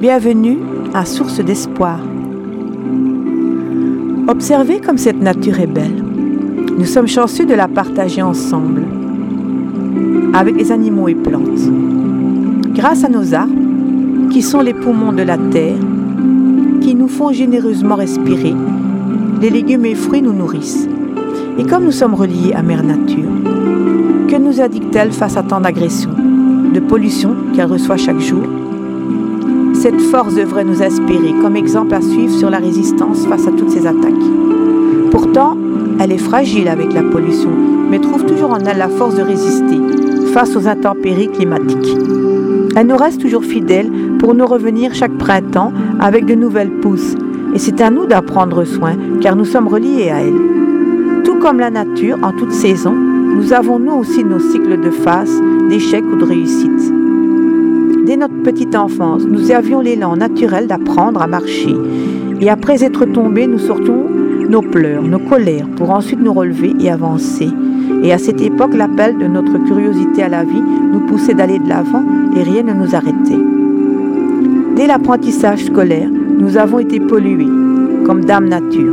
Bienvenue à Source d'Espoir. Observez comme cette nature est belle. Nous sommes chanceux de la partager ensemble, avec les animaux et plantes. Grâce à nos arbres, qui sont les poumons de la terre, qui nous font généreusement respirer, les légumes et fruits nous nourrissent. Et comme nous sommes reliés à Mère Nature, que nous indique-t-elle face à tant d'agressions, de pollution qu'elle reçoit chaque jour? Cette force devrait nous inspirer comme exemple à suivre sur la résistance face à toutes ces attaques. Pourtant, elle est fragile avec la pollution, mais trouve toujours en elle la force de résister face aux intempéries climatiques. Elle nous reste toujours fidèle pour nous revenir chaque printemps avec de nouvelles pousses. Et c'est à nous d'en prendre soin, car nous sommes reliés à elle. Tout comme la nature, en toute saison, nous avons nous aussi nos cycles de phase, d'échecs ou de réussite. Dès notre petite enfance, nous avions l'élan naturel d'apprendre à marcher. Et après être tombés, nous sortions nos pleurs, nos colères, pour ensuite nous relever et avancer. Et à cette époque, l'appel de notre curiosité à la vie nous poussait d'aller de l'avant et rien ne nous arrêtait. Dès l'apprentissage scolaire, nous avons été pollués, comme Dame Nature.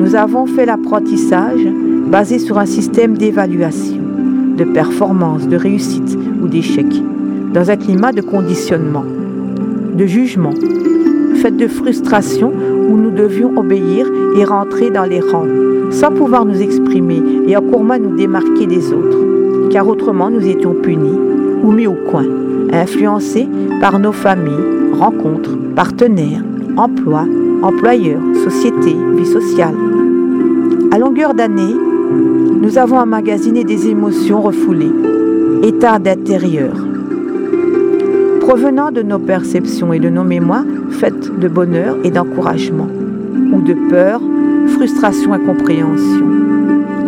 Nous avons fait l'apprentissage basé sur un système d'évaluation, de performance, de réussite ou d'échec, dans un climat de conditionnement, de jugement, fait de frustration où nous devions obéir et rentrer dans les rangs, sans pouvoir nous exprimer et encore moins nous démarquer des autres, car autrement nous étions punis ou mis au coin, influencés par nos familles, rencontres, partenaires, emplois, employeurs, société, vie sociale. À longueur d'année, nous avons emmagasiné des émotions refoulées, états d'intérieur, provenant de nos perceptions et de nos mémoires faites de bonheur et d'encouragement, ou de peur, frustration, incompréhension.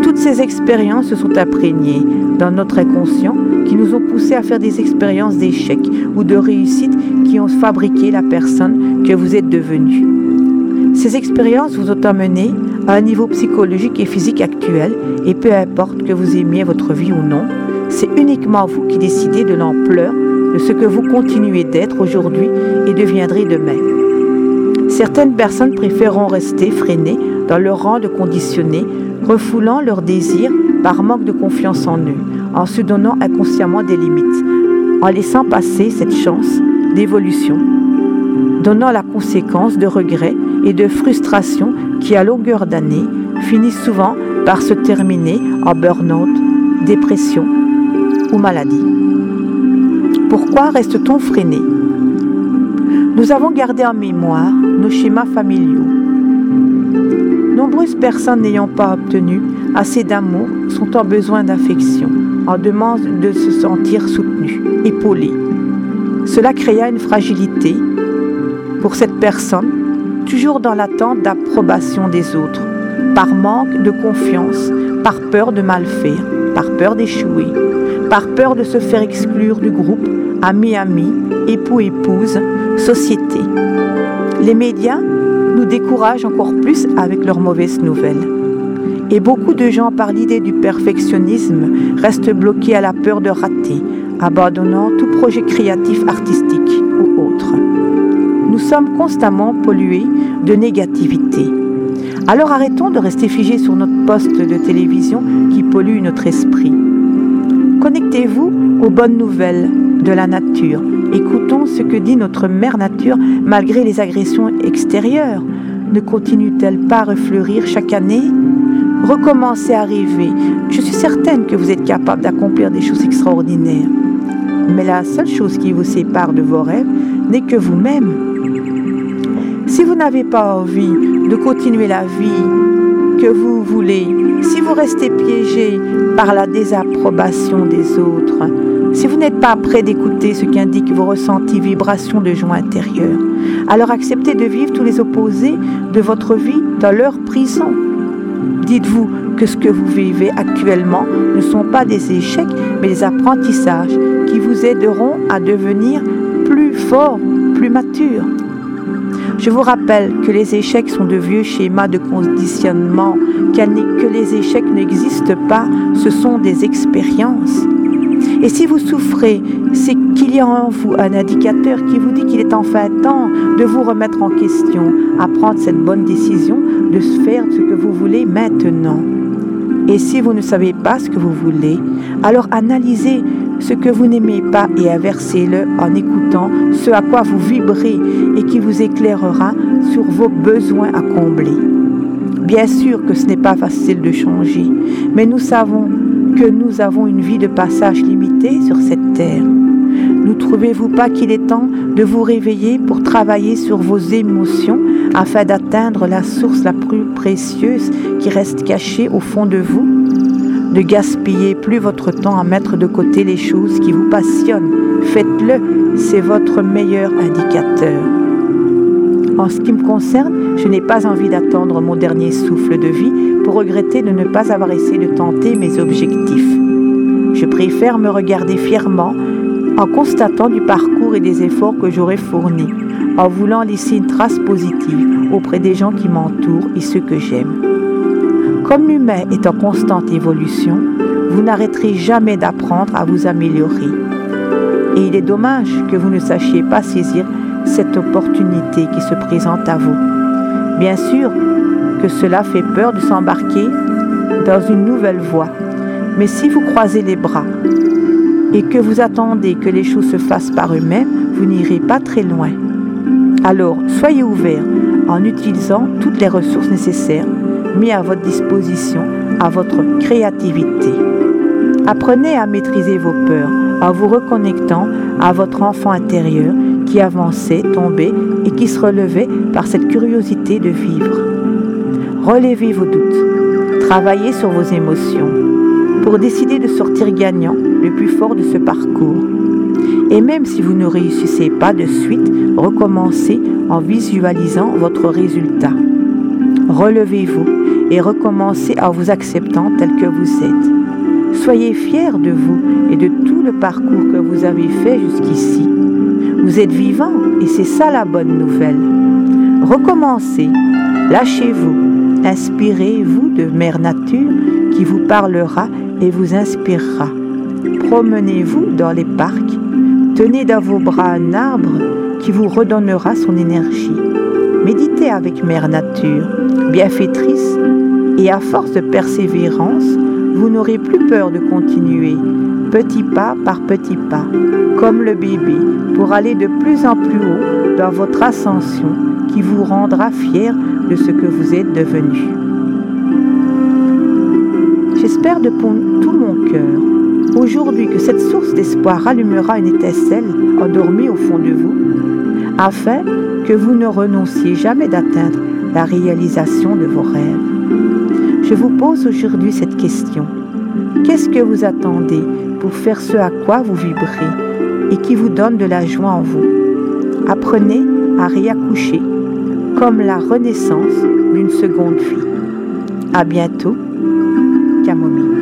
Toutes ces expériences se sont imprégnées dans notre inconscient qui nous ont poussés à faire des expériences d'échec ou de réussite qui ont fabriqué la personne que vous êtes devenue. Ces expériences vous ont amené à un niveau psychologique et physique actuel et peu importe que vous aimiez votre vie ou non, c'est uniquement vous qui décidez de l'ampleur de ce que vous continuez d'être aujourd'hui et deviendrez demain. Certaines personnes préféreront rester freinées dans leur rang de conditionnés, refoulant leurs désirs par manque de confiance en eux, en se donnant inconsciemment des limites, en laissant passer cette chance d'évolution, donnant la conséquence de regrets et de frustrations qui, à longueur d'année, finissent souvent par se terminer en burn-out, dépression ou maladie. Pourquoi reste-t-on freiné? Nous avons gardé en mémoire nos schémas familiaux. Nombreuses personnes n'ayant pas obtenu assez d'amour sont en besoin d'affection, en demande de se sentir soutenues, épaulées. Cela créa une fragilité pour cette personne, toujours dans l'attente d'approbation des autres, par manque de confiance, par peur de mal faire, par peur d'échouer, par peur de se faire exclure du groupe amis-amis, époux-épouse, société. Les médias nous découragent encore plus avec leurs mauvaises nouvelles. Et beaucoup de gens, par l'idée du perfectionnisme, restent bloqués à la peur de rater, abandonnant tout projet créatif artistique ou autre. Nous sommes constamment pollués de négativité. Alors arrêtons de rester figés sur notre poste de télévision qui pollue notre esprit. Connectez-vous aux bonnes nouvelles, de la nature. Écoutons ce que dit notre mère nature malgré les agressions extérieures. Ne continue-t-elle pas à refleurir chaque année? Recommencez à rêver. Je suis certaine que vous êtes capable d'accomplir des choses extraordinaires. Mais la seule chose qui vous sépare de vos rêves n'est que vous-même. Si vous n'avez pas envie de continuer la vie que vous voulez, si vous restez piégé par la des autres, si vous n'êtes pas prêt d'écouter ce qu'indiquent vos ressentis, vibrations de joie intérieure, alors acceptez de vivre tous les opposés de votre vie dans leur prison. Dites-vous que ce que vous vivez actuellement ne sont pas des échecs, mais des apprentissages qui vous aideront à devenir plus fort, plus mature. Je vous rappelle que les échecs sont de vieux schémas de conditionnement, que les échecs n'existent pas, ce sont des expériences. Et si vous souffrez, c'est qu'il y a en vous un indicateur qui vous dit qu'il est enfin temps de vous remettre en question, à prendre cette bonne décision de faire ce que vous voulez maintenant. Et si vous ne savez pas ce que vous voulez, alors analysez ce que vous n'aimez pas et inversez-le en écoutant ce à quoi vous vibrez et qui vous éclairera sur vos besoins à combler. Bien sûr que ce n'est pas facile de changer, mais nous savons que nous avons une vie de passage limitée sur cette terre. Ne trouvez-vous pas qu'il est temps de vous réveiller pour travailler sur vos émotions afin d'atteindre la source la plus précieuse qui reste cachée au fond de vous Ne gaspillez plus votre temps à mettre de côté les choses qui vous passionnent. Faites-le, c'est votre meilleur indicateur. En ce qui me concerne, je n'ai pas envie d'attendre mon dernier souffle de vie pour regretter de ne pas avoir essayé de tenter mes objectifs. Je préfère me regarder fièrement en constatant du parcours et des efforts que j'aurais fournis, en voulant laisser une trace positive auprès des gens qui m'entourent et ceux que j'aime. Comme l'humain est en constante évolution, vous n'arrêterez jamais d'apprendre à vous améliorer. Et il est dommage que vous ne sachiez pas saisir cette opportunité qui se présente à vous. Bien sûr que cela fait peur de s'embarquer dans une nouvelle voie, mais si vous croisez les bras et que vous attendez que les choses se fassent par eux-mêmes, vous n'irez pas très loin. Alors, soyez ouverts en utilisant toutes les ressources nécessaires mises à votre disposition, à votre créativité. Apprenez à maîtriser vos peurs en vous reconnectant à votre enfant intérieur qui avançait, tombait et qui se relevait par cette curiosité de vivre. Relevez vos doutes, travaillez sur vos émotions pour décider de sortir gagnant le plus fort de ce parcours. Et même si vous ne réussissez pas de suite, recommencez en visualisant votre résultat. Relevez-vous et recommencez en vous acceptant tel que vous êtes. Soyez fiers de vous et de tout le parcours que vous avez fait jusqu'ici. Vous êtes vivant et c'est ça la bonne nouvelle. Recommencez, lâchez-vous, inspirez-vous de Mère Nature qui vous parlera et vous inspirera. Promenez-vous dans les parcs, tenez dans vos bras un arbre qui vous redonnera son énergie. Méditez avec Mère Nature, bienfaitrice, et à force de persévérance, vous n'aurez plus peur de continuer, petit pas par petit pas, comme le bébé, pour aller de plus en plus haut dans votre ascension qui vous rendra fier de ce que vous êtes devenu. J'espère de tout mon cœur aujourd'hui que cette source d'espoir allumera une étincelle endormie au fond de vous, afin que vous ne renonciez jamais d'atteindre la réalisation de vos rêves. Je vous pose aujourd'hui cette question. Qu'est-ce que vous attendez pour faire ce à quoi vous vibrez et qui vous donne de la joie en vous? Apprenez à réaccoucher comme la renaissance d'une seconde vie. À bientôt Camomille.